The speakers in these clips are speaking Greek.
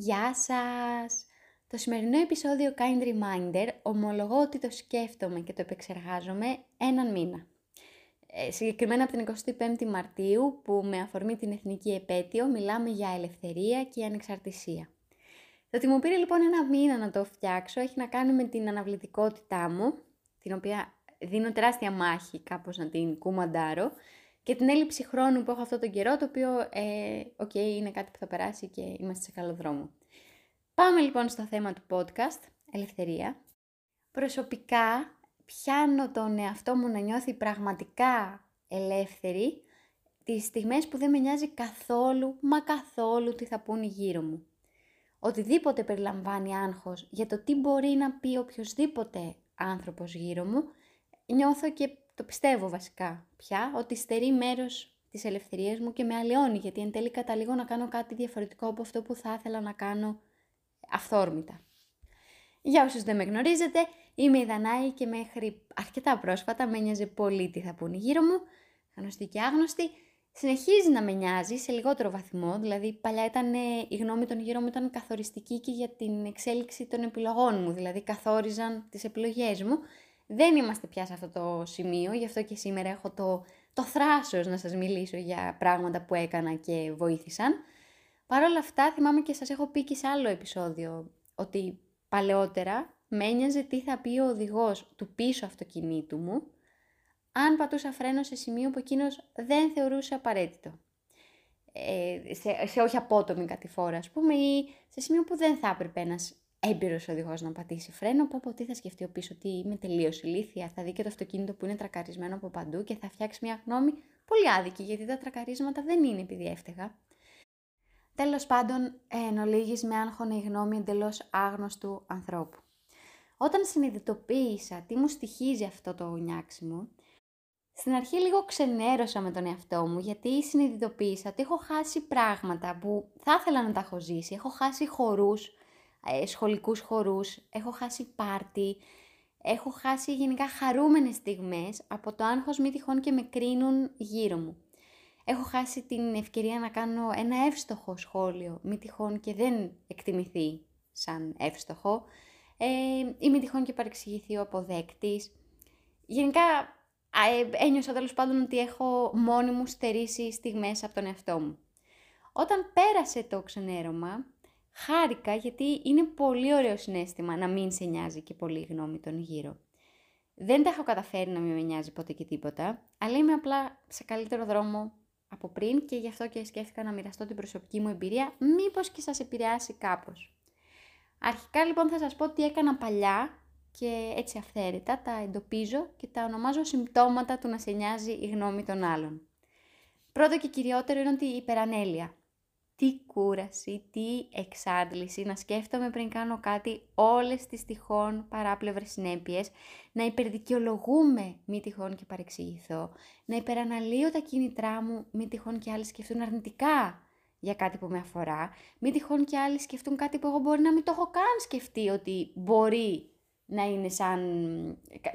Γεια σας! Το σημερινό επεισόδιο Kind Reminder ομολογώ ότι το σκέφτομαι και το επεξεργάζομαι έναν μήνα. Ε, συγκεκριμένα από την 25η Μαρτίου που με αφορμή την Εθνική Επέτειο μιλάμε για ελευθερία και ανεξαρτησία. Το ότι μου πήρε λοιπόν ένα μήνα να το φτιάξω έχει να κάνει με την αναβλητικότητά μου, την οποία δίνω τεράστια μάχη κάπως να την κουμαντάρω, και την έλλειψη χρόνου που έχω αυτό τον καιρό, το οποίο, ε, okay, είναι κάτι που θα περάσει και είμαστε σε καλό δρόμο. Πάμε λοιπόν στο θέμα του podcast, ελευθερία. Προσωπικά πιάνω τον εαυτό μου να νιώθει πραγματικά ελεύθερη τις στιγμές που δεν με νοιάζει καθόλου, μα καθόλου τι θα πούνε γύρω μου. Οτιδήποτε περιλαμβάνει άγχος για το τι μπορεί να πει οποιοδήποτε άνθρωπος γύρω μου, νιώθω και το πιστεύω βασικά πια, ότι στερεί μέρος της ελευθερίας μου και με αλλοιώνει, γιατί εν τέλει καταλήγω να κάνω κάτι διαφορετικό από αυτό που θα ήθελα να κάνω αυθόρμητα. Για όσους δεν με γνωρίζετε, είμαι η Δανάη και μέχρι αρκετά πρόσφατα με νοιάζε πολύ τι θα πούνε γύρω μου, γνωστή και άγνωστη. Συνεχίζει να με νοιάζει σε λιγότερο βαθμό, δηλαδή παλιά ήταν η γνώμη των γύρω μου ήταν καθοριστική και για την εξέλιξη των επιλογών μου, δηλαδή καθόριζαν τις επιλογές μου. Δεν είμαστε πια σε αυτό το σημείο, γι' αυτό και σήμερα έχω το, το θράσος να σας μιλήσω για πράγματα που έκανα και βοήθησαν. Παρ' όλα αυτά θυμάμαι και σας έχω πει και σε άλλο επεισόδιο ότι παλαιότερα με ένοιαζε τι θα πει ο οδηγός του πίσω αυτοκινήτου μου αν πατούσα φρένο σε σημείο που εκείνος δεν θεωρούσε απαραίτητο. Ε, σε, σε όχι απότομη κατηφόρα, ας πούμε, ή σε σημείο που δεν θα έπρεπε ένας έμπειρος οδηγός να πατήσει φρένο, που από τι θα σκεφτεί ο πίσω ότι είμαι τελείως ηλίθια, θα δει και το αυτοκίνητο που είναι τρακαρισμένο από παντού και θα φτιάξει μια γνώμη πολύ άδικη, γιατί τα τρακαρίσματα δεν είναι επειδή έφταιγα. Τέλος πάντων, εν ολίγης με άγχωνε η γνώμη εντελώς άγνωστου ανθρώπου. Όταν συνειδητοποίησα τι μου στοιχίζει αυτό το νιάξιμο, στην αρχή λίγο ξενέρωσα με τον εαυτό μου γιατί συνειδητοποίησα ότι έχω χάσει πράγματα που θα ήθελα να τα έχω ζήσει. Έχω χάσει χορούς, ε, σχολικούς χορούς, έχω χάσει πάρτι, έχω χάσει γενικά χαρούμενες στιγμές από το άγχος μη τυχόν και με κρίνουν γύρω μου. Έχω χάσει την ευκαιρία να κάνω ένα εύστοχο σχόλιο, μη τυχόν και δεν εκτιμηθεί σαν εύστοχο, ε, ή μη τυχόν και παρεξηγηθεί ο αποδέκτης. Γενικά ε, ένιωσα τέλος πάντων ότι έχω μόνη μου στερήσει στιγμές από τον εαυτό μου. Όταν πέρασε το ξενέρωμα, χάρηκα γιατί είναι πολύ ωραίο συνέστημα να μην σε νοιάζει και πολύ η γνώμη των γύρω. Δεν τα έχω καταφέρει να μην με νοιάζει ποτέ και τίποτα, αλλά είμαι απλά σε καλύτερο δρόμο από πριν και γι' αυτό και σκέφτηκα να μοιραστώ την προσωπική μου εμπειρία, μήπως και σας επηρεάσει κάπως. Αρχικά λοιπόν θα σας πω τι έκανα παλιά και έτσι αυθαίρετα τα εντοπίζω και τα ονομάζω συμπτώματα του να σε νοιάζει η γνώμη των άλλων. Πρώτο και κυριότερο είναι ότι η υπερανέλεια. Τι κούραση, τι εξάντληση να σκέφτομαι πριν κάνω κάτι όλες τις τυχόν παράπλευρες συνέπειες, να υπερδικαιολογούμε μη τυχόν και παρεξηγηθώ, να υπεραναλύω τα κίνητρά μου μη τυχόν και άλλοι σκεφτούν αρνητικά για κάτι που με αφορά, μη τυχόν και άλλοι σκεφτούν κάτι που εγώ μπορεί να μην το έχω καν σκεφτεί ότι μπορεί να είναι σαν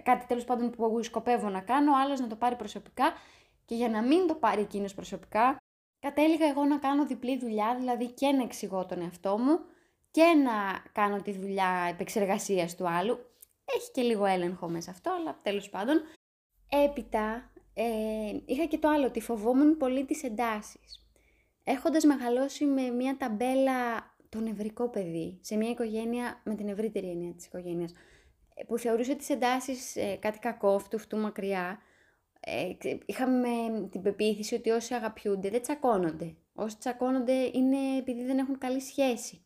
κάτι τέλος πάντων που εγώ σκοπεύω να κάνω, ο άλλος να το πάρει προσωπικά και για να μην το πάρει εκείνος προσωπικά, κατέληγα εγώ να κάνω διπλή δουλειά, δηλαδή και να εξηγώ τον εαυτό μου και να κάνω τη δουλειά επεξεργασίας του άλλου. Έχει και λίγο έλεγχο μέσα αυτό, αλλά τέλος πάντων. Έπειτα ε, είχα και το άλλο, ότι φοβόμουν πολύ τις εντάσεις. Έχοντας μεγαλώσει με μια ταμπέλα το νευρικό παιδί, σε μια οικογένεια με την ευρύτερη έννοια της οικογένειας, που θεωρούσε τις εντάσεις ε, κάτι κακό, αυτού φτού μακριά, ε, είχαμε την πεποίθηση ότι όσοι αγαπιούνται δεν τσακώνονται. Όσοι τσακώνονται είναι επειδή δεν έχουν καλή σχέση.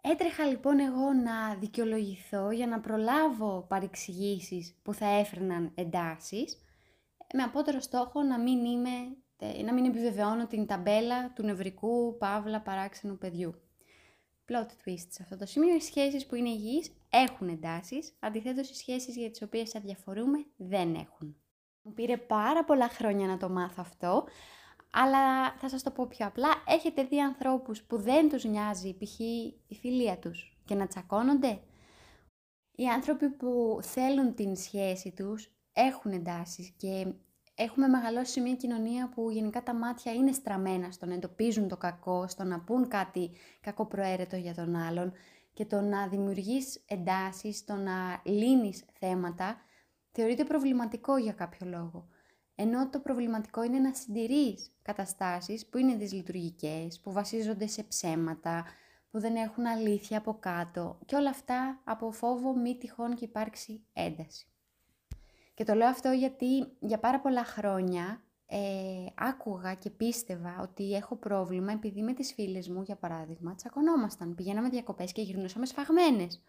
Έτρεχα λοιπόν εγώ να δικαιολογηθώ για να προλάβω παρεξηγήσεις που θα έφερναν εντάσεις, με απότερο στόχο να μην, είμαι, να μην επιβεβαιώνω την ταμπέλα του νευρικού παύλα παράξενου παιδιού plot twist σε αυτό το σημείο. Οι σχέσεις που είναι υγιείς έχουν εντάσεις, αντιθέτως οι σχέσεις για τις οποίες αδιαφορούμε δεν έχουν. Μου πήρε πάρα πολλά χρόνια να το μάθω αυτό, αλλά θα σας το πω πιο απλά. Έχετε δει ανθρώπους που δεν τους νοιάζει π.χ. η φιλία τους και να τσακώνονται; Οι άνθρωποι που θέλουν την σχέση τους έχουν εντάσεις και έχουμε μεγαλώσει σε μια κοινωνία που γενικά τα μάτια είναι στραμμένα στο να εντοπίζουν το κακό, στο να πούν κάτι κακοπροαίρετο για τον άλλον και το να δημιουργείς εντάσεις, το να λύνεις θέματα, θεωρείται προβληματικό για κάποιο λόγο. Ενώ το προβληματικό είναι να συντηρείς καταστάσεις που είναι δυσλειτουργικές, που βασίζονται σε ψέματα, που δεν έχουν αλήθεια από κάτω και όλα αυτά από φόβο μη τυχόν και υπάρξει ένταση. Και το λέω αυτό γιατί για πάρα πολλά χρόνια ε, άκουγα και πίστευα ότι έχω πρόβλημα επειδή με τις φίλες μου, για παράδειγμα, τσακωνόμασταν. Πηγαίναμε διακοπές και γυρνούσαμε σφαγμένες.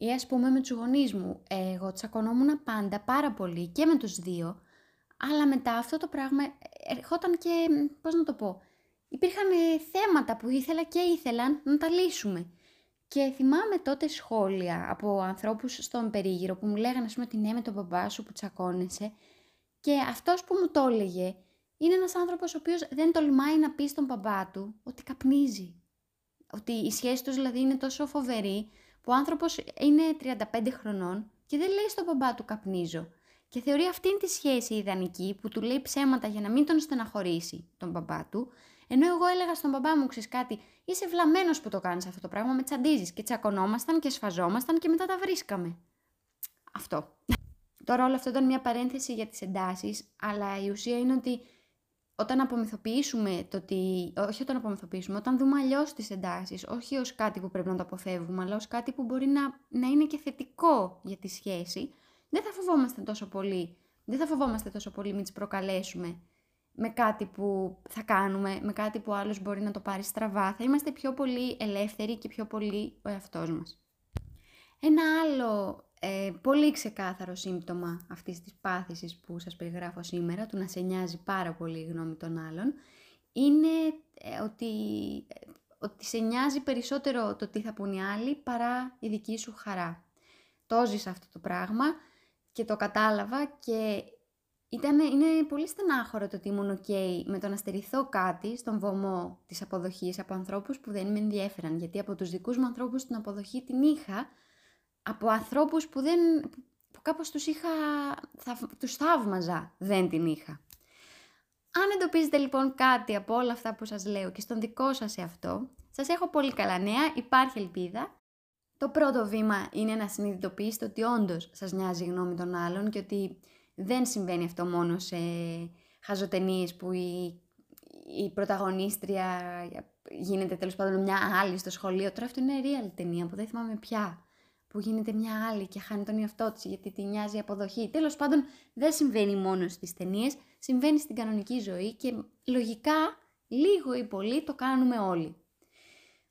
Ή ας πούμε με τους γονείς μου, εγώ τσακωνόμουν πάντα πάρα πολύ και με τους δύο, αλλά μετά αυτό το πράγμα ερχόταν και, πώς να το πω, υπήρχαν θέματα που ήθελα και ήθελαν να τα λύσουμε. Και θυμάμαι τότε σχόλια από ανθρώπους στον περίγυρο που μου λέγανε ας πούμε ότι ναι με τον μπαμπά σου που τσακώνεσαι και αυτός που μου το έλεγε είναι ένας άνθρωπος ο οποίος δεν τολμάει να πει στον μπαμπά του ότι καπνίζει. Ότι η σχέση τους δηλαδή είναι τόσο φοβερή που ο άνθρωπος είναι 35 χρονών και δεν λέει στον μπαμπά του καπνίζω. Και θεωρεί αυτήν τη σχέση ιδανική που του λέει ψέματα για να μην τον στεναχωρήσει τον μπαμπά του ενώ εγώ έλεγα στον μπαμπά μου, ξέρεις κάτι, είσαι βλαμμένος που το κάνεις αυτό το πράγμα, με τσαντίζεις. Και τσακωνόμασταν και σφαζόμασταν και μετά τα βρίσκαμε. Αυτό. Τώρα όλο αυτό ήταν μια παρένθεση για τις εντάσεις, αλλά η ουσία είναι ότι όταν απομυθοποιήσουμε το ότι, όχι όταν απομυθοποιήσουμε, όταν δούμε αλλιώς τις εντάσεις, όχι ως κάτι που πρέπει να το αποφεύγουμε, αλλά ως κάτι που μπορεί να, να είναι και θετικό για τη σχέση, δεν θα φοβόμαστε τόσο πολύ. Δεν θα φοβόμαστε τόσο πολύ μην τις προκαλέσουμε με κάτι που θα κάνουμε, με κάτι που άλλος μπορεί να το πάρει στραβά. Θα είμαστε πιο πολύ ελεύθεροι και πιο πολύ ο εαυτός μας. Ένα άλλο ε, πολύ ξεκάθαρο σύμπτωμα αυτής της πάθησης που σας περιγράφω σήμερα, του να σε νοιάζει πάρα πολύ η γνώμη των άλλων, είναι ε, ότι, ε, ότι σε νοιάζει περισσότερο το τι θα πούν οι άλλοι παρά η δική σου χαρά. Το ζεις αυτό το πράγμα και το κατάλαβα και ήταν, είναι πολύ στενάχωρο το ότι ήμουν ok με το να στερηθώ κάτι στον βωμό της αποδοχής από ανθρώπους που δεν με ενδιέφεραν. Γιατί από τους δικούς μου ανθρώπους την αποδοχή την είχα, από ανθρώπους που, δεν, που κάπως τους είχα, θα, τους θαύμαζα, δεν την είχα. Αν εντοπίζετε λοιπόν κάτι από όλα αυτά που σας λέω και στον δικό σας εαυτό, σας έχω πολύ καλά νέα, υπάρχει ελπίδα. Το πρώτο βήμα είναι να συνειδητοποιήσετε ότι όντως σας νοιάζει η γνώμη των άλλων και ότι δεν συμβαίνει αυτό μόνο σε χαζοτενίες που η, η πρωταγωνίστρια γίνεται τέλος πάντων μια άλλη στο σχολείο. Τώρα αυτό είναι real ταινία που δεν θυμάμαι πια. Που γίνεται μια άλλη και χάνει τον εαυτό της γιατί τη νοιάζει η αποδοχή. Τέλος πάντων δεν συμβαίνει μόνο στις ταινίες, συμβαίνει στην κανονική ζωή και λογικά λίγο ή πολύ το κάνουμε όλοι.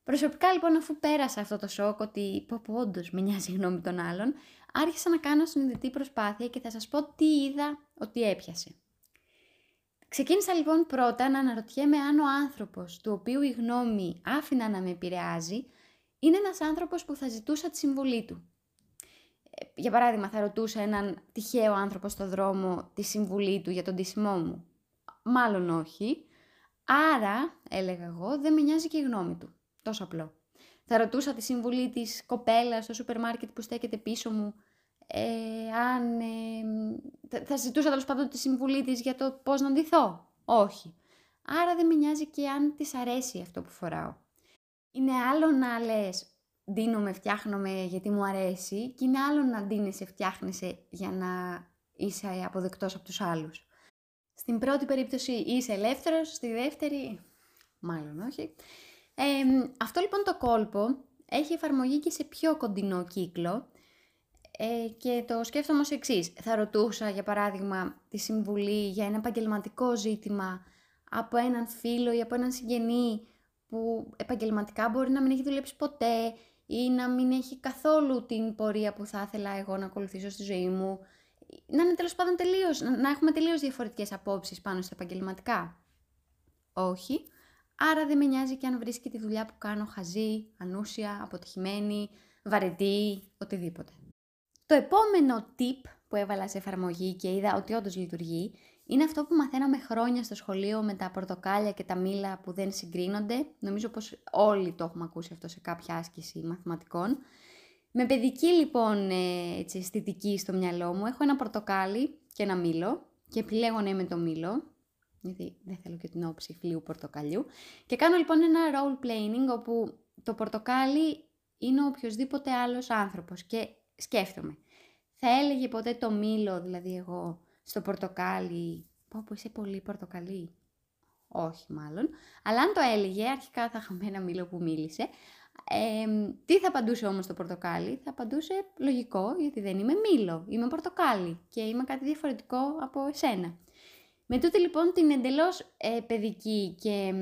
Προσωπικά λοιπόν αφού πέρασα αυτό το σοκ ότι πω πω όντως με νοιάζει η γνώμη των άλλων, άρχισα να κάνω συνειδητή προσπάθεια και θα σας πω τι είδα ότι έπιασε. Ξεκίνησα λοιπόν πρώτα να αναρωτιέμαι αν ο άνθρωπος του οποίου η γνώμη άφηνα να με επηρεάζει είναι ένας άνθρωπος που θα ζητούσα τη συμβολή του. Ε, για παράδειγμα θα ρωτούσα έναν τυχαίο άνθρωπο στο δρόμο τη συμβουλή του για τον τίσιμό μου. Μάλλον όχι. Άρα, έλεγα εγώ, δεν με νοιάζει και η γνώμη του. Τόσο απλό. Θα ρωτούσα τη συμβουλή της κοπέλας στο σούπερ μάρκετ που στέκεται πίσω μου ε, αν, ε, θα ζητούσα τέλος πάντων τη συμβουλή της για το πώς να ντυθώ. Όχι. Άρα δεν με νοιάζει και αν της αρέσει αυτό που φοράω. Είναι άλλο να λες ντύνομαι, φτιάχνομαι γιατί μου αρέσει και είναι άλλο να ντύνεσαι, φτιάχνεσαι για να είσαι αποδεκτός από τους άλλους. Στην πρώτη περίπτωση είσαι ελεύθερος, στη δεύτερη μάλλον όχι. Ε, αυτό λοιπόν το κόλπο έχει εφαρμογή και σε πιο κοντινό κύκλο ε, και το σκέφτομαι ως εξής. Θα ρωτούσα, για παράδειγμα, τη συμβουλή για ένα επαγγελματικό ζήτημα από έναν φίλο ή από έναν συγγενή που επαγγελματικά μπορεί να μην έχει δουλέψει ποτέ ή να μην έχει καθόλου την πορεία που θα ήθελα εγώ να ακολουθήσω στη ζωή μου. Να είναι τέλος πάντων τελείως, να έχουμε τελείως διαφορετικές απόψεις πάνω στα επαγγελματικά. Όχι. Άρα δεν με νοιάζει και αν βρίσκει τη δουλειά που κάνω χαζή, ανούσια, αποτυχημένη, βαρετή, οτιδήποτε. Το επόμενο tip που έβαλα σε εφαρμογή και είδα ότι όντως λειτουργεί είναι αυτό που μαθαίναμε χρόνια στο σχολείο με τα πορτοκάλια και τα μήλα που δεν συγκρίνονται. Νομίζω πως όλοι το έχουμε ακούσει αυτό σε κάποια άσκηση μαθηματικών. Με παιδική λοιπόν ε, έτσι, αισθητική στο μυαλό μου έχω ένα πορτοκάλι και ένα μήλο και επιλέγω να είμαι το μήλο, γιατί δεν θέλω και την όψη φλίου πορτοκαλιού. Και κάνω λοιπόν ένα role playing όπου το πορτοκάλι είναι ο οποιοδήποτε άλλος άνθρωπος και σκέφτομαι. Θα έλεγε ποτέ το μήλο, δηλαδή εγώ, στο πορτοκάλι, πω πω είσαι πολύ πορτοκαλί. Όχι μάλλον. Αλλά αν το έλεγε, αρχικά θα είχαμε ένα μήλο που μίλησε. Ε, τι θα απαντούσε όμως το πορτοκάλι, θα απαντούσε λογικό, γιατί δεν είμαι μήλο, είμαι πορτοκάλι και είμαι κάτι διαφορετικό από εσένα. Με τούτη λοιπόν την εντελώς ε, παιδική και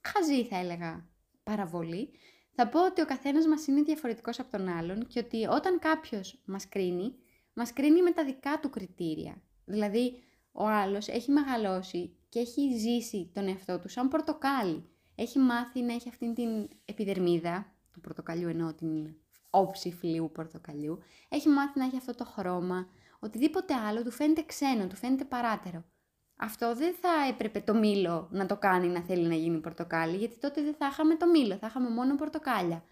χαζή θα έλεγα παραβολή, θα πω ότι ο καθένας μας είναι διαφορετικός από τον άλλον και ότι όταν κάποιος μας κρίνει, μας κρίνει με τα δικά του κριτήρια. Δηλαδή, ο άλλος έχει μεγαλώσει και έχει ζήσει τον εαυτό του σαν πορτοκάλι. Έχει μάθει να έχει αυτήν την επιδερμίδα του πορτοκαλιού, ενώ την όψη φιλίου πορτοκαλιού. Έχει μάθει να έχει αυτό το χρώμα. Οτιδήποτε άλλο του φαίνεται ξένο, του φαίνεται παράτερο. Αυτό δεν θα έπρεπε το μήλο να το κάνει να θέλει να γίνει πορτοκάλι, γιατί τότε δεν θα είχαμε το μήλο, θα είχαμε μόνο πορτοκάλια.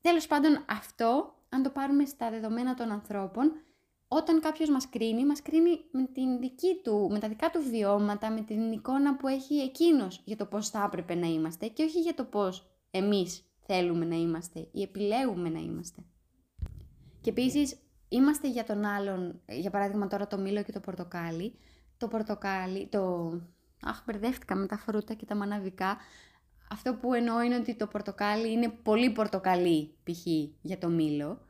Τέλος πάντων αυτό, αν το πάρουμε στα δεδομένα των ανθρώπων, όταν κάποιος μας κρίνει, μας κρίνει με, την δική του, με τα δικά του βιώματα, με την εικόνα που έχει εκείνος για το πώς θα έπρεπε να είμαστε και όχι για το πώς εμείς θέλουμε να είμαστε ή επιλέγουμε να είμαστε. Και επίσης είμαστε για τον άλλον, για παράδειγμα τώρα το μήλο και το πορτοκάλι, το πορτοκάλι, το... Αχ, μπερδεύτηκα με τα φρούτα και τα μαναβικά. Αυτό που εννοώ είναι ότι το πορτοκάλι είναι πολύ πορτοκαλί, π.χ. για το μήλο.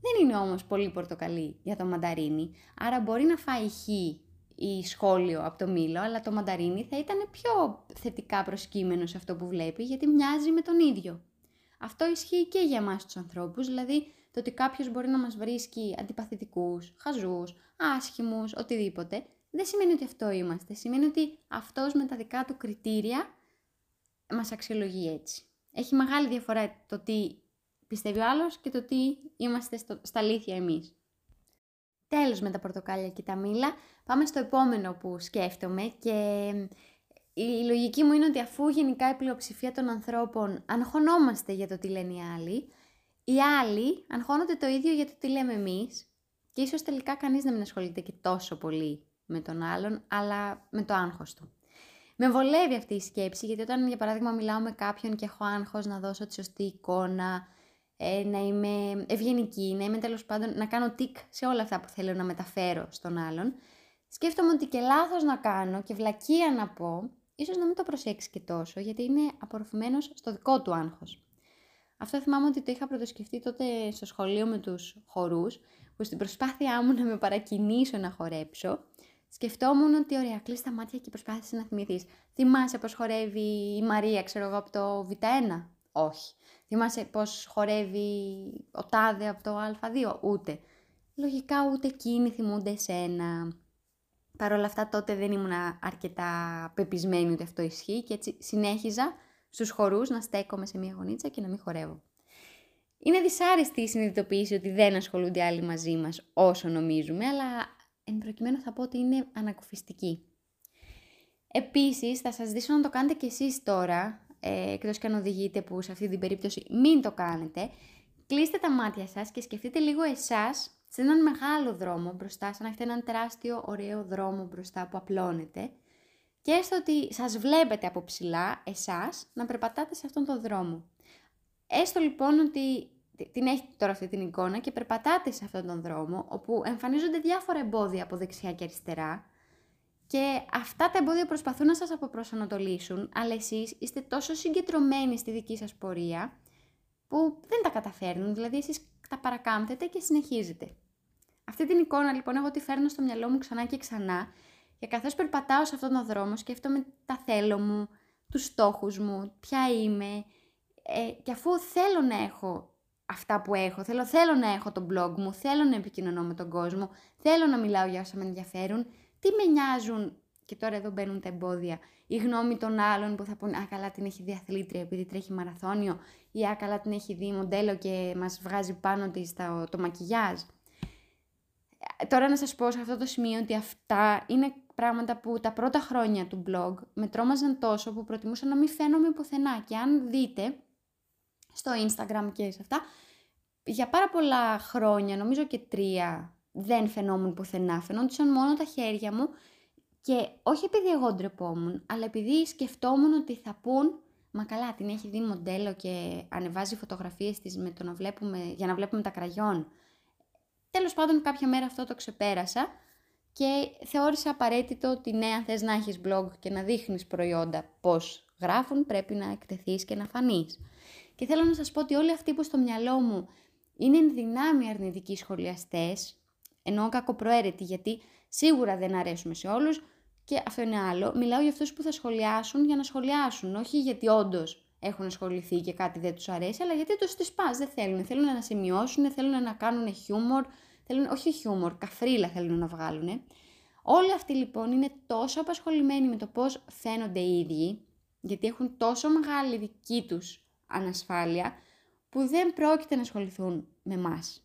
Δεν είναι όμως πολύ πορτοκαλί για το μανταρίνι, άρα μπορεί να φάει χ ή σχόλιο από το μήλο, αλλά το μανταρίνι θα ήταν πιο θετικά προσκύμενο σε αυτό που βλέπει, γιατί μοιάζει με τον ίδιο. Αυτό ισχύει και για εμάς τους ανθρώπους, δηλαδή το ότι κάποιος μπορεί να μας βρίσκει αντιπαθητικούς, χαζούς, άσχημους, οτιδήποτε, δεν σημαίνει ότι αυτό είμαστε. Σημαίνει ότι αυτός με τα δικά του κριτήρια μας αξιολογεί έτσι. Έχει μεγάλη διαφορά το τι πιστεύει ο άλλος και το τι είμαστε στο, στα αλήθεια εμείς. Τέλος με τα πορτοκάλια και τα μήλα, πάμε στο επόμενο που σκέφτομαι και η λογική μου είναι ότι αφού γενικά η πλειοψηφία των ανθρώπων αγχωνόμαστε για το τι λένε οι άλλοι, οι άλλοι αγχώνονται το ίδιο για το τι λέμε εμείς και ίσως τελικά κανείς να μην ασχολείται και τόσο πολύ με τον άλλον, αλλά με το άγχος του. Με βολεύει αυτή η σκέψη, γιατί όταν για παράδειγμα μιλάω με κάποιον και έχω άγχος να δώσω τη σωστή εικόνα, ε, να είμαι ευγενική, να είμαι τέλος πάντων, να κάνω τικ σε όλα αυτά που θέλω να μεταφέρω στον άλλον, σκέφτομαι ότι και λάθος να κάνω και βλακεία να πω, ίσως να μην το προσέξεις και τόσο, γιατί είναι απορροφημένος στο δικό του άγχος. Αυτό θυμάμαι ότι το είχα πρωτοσκεφτεί τότε στο σχολείο με τους χορούς, που στην προσπάθειά μου να με παρακινήσω να χορέψω, σκεφτόμουν ότι ωραία, κλείσει τα μάτια και προσπάθησες να θυμηθείς. Θυμάσαι πώς χορεύει η Μαρία, ξέρω εγώ, από το Β1. Όχι. Θυμάσαι πώς χορεύει ο Τάδε από το Α2. Ούτε. Λογικά ούτε εκείνοι θυμούνται εσένα. Παρ' όλα αυτά τότε δεν ήμουν αρκετά πεπισμένη ότι αυτό ισχύει και έτσι συνέχιζα στους χορούς να στέκομαι σε μια γωνίτσα και να μην χορεύω. Είναι δυσάρεστη η συνειδητοποίηση ότι δεν ασχολούνται άλλοι μαζί μας όσο νομίζουμε, αλλά εν προκειμένου θα πω ότι είναι ανακουφιστική. Επίσης, θα σας δείσω να το κάνετε κι εσείς τώρα, ε, εκτός και αν οδηγείτε που σε αυτή την περίπτωση μην το κάνετε. Κλείστε τα μάτια σας και σκεφτείτε λίγο εσάς σε έναν μεγάλο δρόμο μπροστά, σαν να έχετε έναν τεράστιο ωραίο δρόμο μπροστά που απλώνετε και έστω ότι σας βλέπετε από ψηλά εσάς να περπατάτε σε αυτόν τον δρόμο. Έστω λοιπόν ότι την έχετε τώρα αυτή την εικόνα και περπατάτε σε αυτόν τον δρόμο όπου εμφανίζονται διάφορα εμπόδια από δεξιά και αριστερά και αυτά τα εμπόδια προσπαθούν να σας αποπροσανατολίσουν, αλλά εσείς είστε τόσο συγκεντρωμένοι στη δική σας πορεία που δεν τα καταφέρνουν, δηλαδή εσείς τα παρακάμπτετε και συνεχίζετε. Αυτή την εικόνα λοιπόν εγώ τη φέρνω στο μυαλό μου ξανά και ξανά και καθώς περπατάω σε αυτόν τον δρόμο σκέφτομαι τα θέλω μου, τους στόχους μου, ποια είμαι ε, και αφού θέλω να έχω αυτά που έχω. Θέλω, θέλω να έχω το blog μου, θέλω να επικοινωνώ με τον κόσμο, θέλω να μιλάω για όσα με ενδιαφέρουν. Τι με νοιάζουν, και τώρα εδώ μπαίνουν τα εμπόδια, η γνώμη των άλλων που θα πούνε «Α, καλά την έχει δει αθλήτρια επειδή τρέχει μαραθώνιο» ή «Α, καλά την έχει δει μοντέλο και μας βγάζει πάνω της το, το μακιγιάζ». Τώρα να σας πω σε αυτό το σημείο ότι αυτά είναι πράγματα που τα πρώτα χρόνια του blog με τρόμαζαν τόσο που προτιμούσα να μην φαίνομαι πουθενά. Και αν δείτε, στο Instagram και σε αυτά, για πάρα πολλά χρόνια, νομίζω και τρία δεν φαινόμουν πουθενά, φαινόντουσαν μόνο τα χέρια μου και όχι επειδή εγώ ντρεπόμουν, αλλά επειδή σκεφτόμουν ότι θα πούν Μα καλά, την έχει δει μοντέλο και ανεβάζει φωτογραφίες της με το να βλέπουμε, για να βλέπουμε τα κραγιόν. Τέλος πάντων, κάποια μέρα αυτό το ξεπέρασα και θεώρησα απαραίτητο ότι ναι, αν θες να έχεις blog και να δείχνεις προϊόντα πώς γράφουν, πρέπει να εκτεθείς και να φανείς. Και θέλω να σας πω ότι όλοι αυτοί που στο μυαλό μου είναι δυνάμει αρνητικοί σχολιαστές, ενώ κακοπροαίρετοι, γιατί σίγουρα δεν αρέσουμε σε όλους, και αυτό είναι άλλο. Μιλάω για αυτούς που θα σχολιάσουν για να σχολιάσουν, όχι γιατί όντως έχουν ασχοληθεί και κάτι δεν τους αρέσει, αλλά γιατί τους τις πας, δεν θέλουν. Θέλουν να σημειώσουν, θέλουν να κάνουν χιούμορ, θέλουν, όχι χιούμορ, καφρίλα θέλουν να βγάλουν. Όλοι αυτοί λοιπόν είναι τόσο απασχολημένοι με το πώς φαίνονται οι ίδιοι, γιατί έχουν τόσο μεγάλη δική τους ανασφάλεια, που δεν πρόκειται να ασχοληθούν με μας.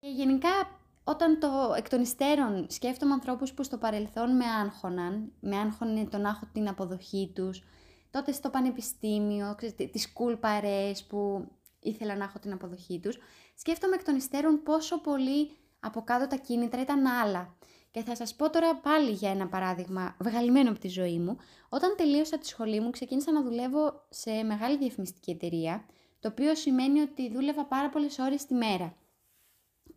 Και γενικά όταν το εκ των υστέρων σκέφτομαι ανθρώπους που στο παρελθόν με άγχωναν, με άγχωνε τον άγχο την αποδοχή τους, τότε στο πανεπιστήμιο, τις cool παρέες που ήθελα να έχω την αποδοχή τους, σκέφτομαι εκ των υστέρων πόσο πολύ από κάτω τα κίνητρα ήταν άλλα. Και θα σας πω τώρα πάλι για ένα παράδειγμα βγαλμένο από τη ζωή μου. Όταν τελείωσα τη σχολή μου ξεκίνησα να δουλεύω σε μεγάλη διαφημιστική εταιρεία, το οποίο σημαίνει ότι δούλευα πάρα πολλές ώρες τη μέρα.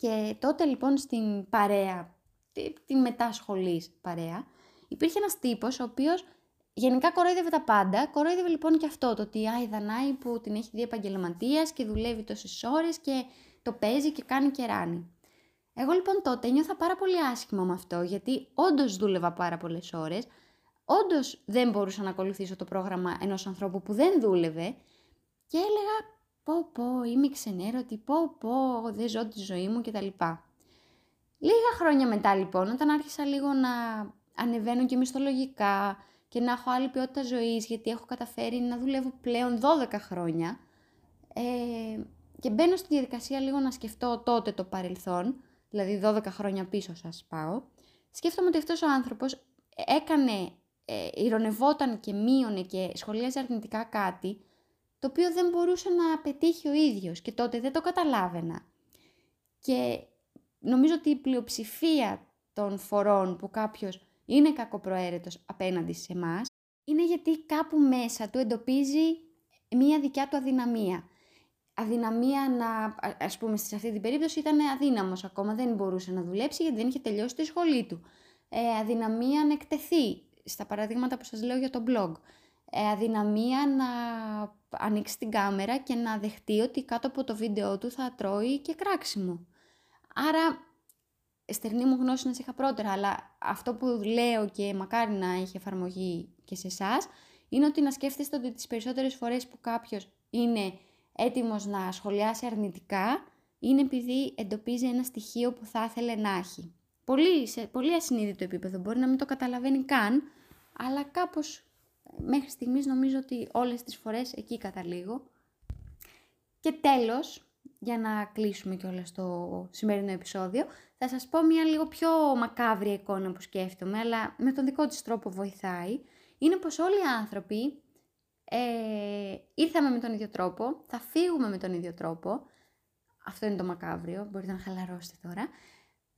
Και τότε λοιπόν στην παρέα, την τη μετάσχολης παρέα, υπήρχε ένας τύπος ο οποίος γενικά κορόιδευε τα πάντα. Κορόιδευε λοιπόν και αυτό, το ότι η Δανάη που την έχει δει επαγγελματίας και δουλεύει τόσες ώρες και το παίζει και κάνει και ράνει. Εγώ λοιπόν τότε νιώθα πάρα πολύ άσχημα με αυτό, γιατί όντως δούλευα πάρα πολλές ώρες, όντως δεν μπορούσα να ακολουθήσω το πρόγραμμα ενός ανθρώπου που δεν δούλευε και έλεγα πω πω, είμαι ξενέρωτη, πω πω, δεν ζω τη ζωή μου κτλ. Λίγα χρόνια μετά λοιπόν, όταν άρχισα λίγο να ανεβαίνω και μισθολογικά και να έχω άλλη ποιότητα ζωής, γιατί έχω καταφέρει να δουλεύω πλέον 12 χρόνια ε, και μπαίνω στη διαδικασία λίγο να σκεφτώ τότε το παρελθόν, δηλαδή 12 χρόνια πίσω σας πάω, σκέφτομαι ότι αυτός ο άνθρωπος έκανε, ε, ηρωνευόταν και μείωνε και σχολίαζε αρνητικά κάτι, το οποίο δεν μπορούσε να πετύχει ο ίδιος και τότε δεν το καταλάβαινα. Και νομίζω ότι η πλειοψηφία των φορών που κάποιος είναι κακοπροαίρετος απέναντι σε εμάς είναι γιατί κάπου μέσα του εντοπίζει μία δικιά του αδυναμία. Αδυναμία να, ας πούμε σε αυτή την περίπτωση ήταν αδύναμος ακόμα, δεν μπορούσε να δουλέψει γιατί δεν είχε τελειώσει τη σχολή του. Ε, αδυναμία να εκτεθεί, στα παραδείγματα που σας λέω για το blog. Ε, αδυναμία να ανοίξει την κάμερα και να δεχτεί ότι κάτω από το βίντεο του θα τρώει και κράξιμο. Άρα, στερνή μου γνώση να σε είχα πρώτερα, αλλά αυτό που λέω και μακάρι να έχει εφαρμογή και σε εσάς, είναι ότι να σκέφτεστε ότι τις περισσότερες φορές που κάποιος είναι έτοιμος να σχολιάσει αρνητικά, είναι επειδή εντοπίζει ένα στοιχείο που θα ήθελε να έχει. Πολύ, σε πολύ ασυνείδητο επίπεδο, μπορεί να μην το καταλαβαίνει καν, αλλά κάπως μέχρι στιγμής νομίζω ότι όλες τις φορές εκεί καταλήγω. Και τέλος, για να κλείσουμε και όλα στο σημερινό επεισόδιο, θα σας πω μια λίγο πιο μακάβρια εικόνα που σκέφτομαι, αλλά με τον δικό της τρόπο βοηθάει. Είναι πως όλοι οι άνθρωποι ε, ήρθαμε με τον ίδιο τρόπο, θα φύγουμε με τον ίδιο τρόπο. Αυτό είναι το μακάβριο, μπορείτε να χαλαρώσετε τώρα.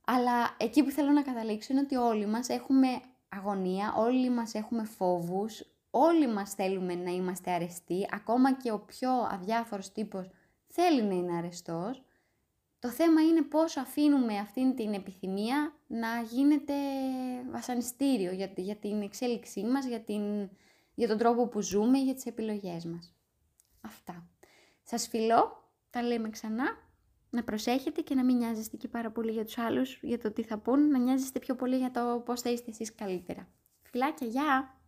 Αλλά εκεί που θέλω να καταλήξω είναι ότι όλοι μας έχουμε αγωνία, όλοι μας έχουμε φόβους, όλοι μας θέλουμε να είμαστε αρεστοί, ακόμα και ο πιο αδιάφορος τύπος θέλει να είναι αρεστός. Το θέμα είναι πώς αφήνουμε αυτήν την επιθυμία να γίνεται βασανιστήριο για, για την εξέλιξή μας, για, την, για τον τρόπο που ζούμε, για τις επιλογές μας. Αυτά. Σας φιλώ, τα λέμε ξανά. Να προσέχετε και να μην νοιάζεστε και πάρα πολύ για τους άλλους, για το τι θα πούν, να νοιάζεστε πιο πολύ για το πώς θα είστε εσείς καλύτερα. Φιλάκια, γεια!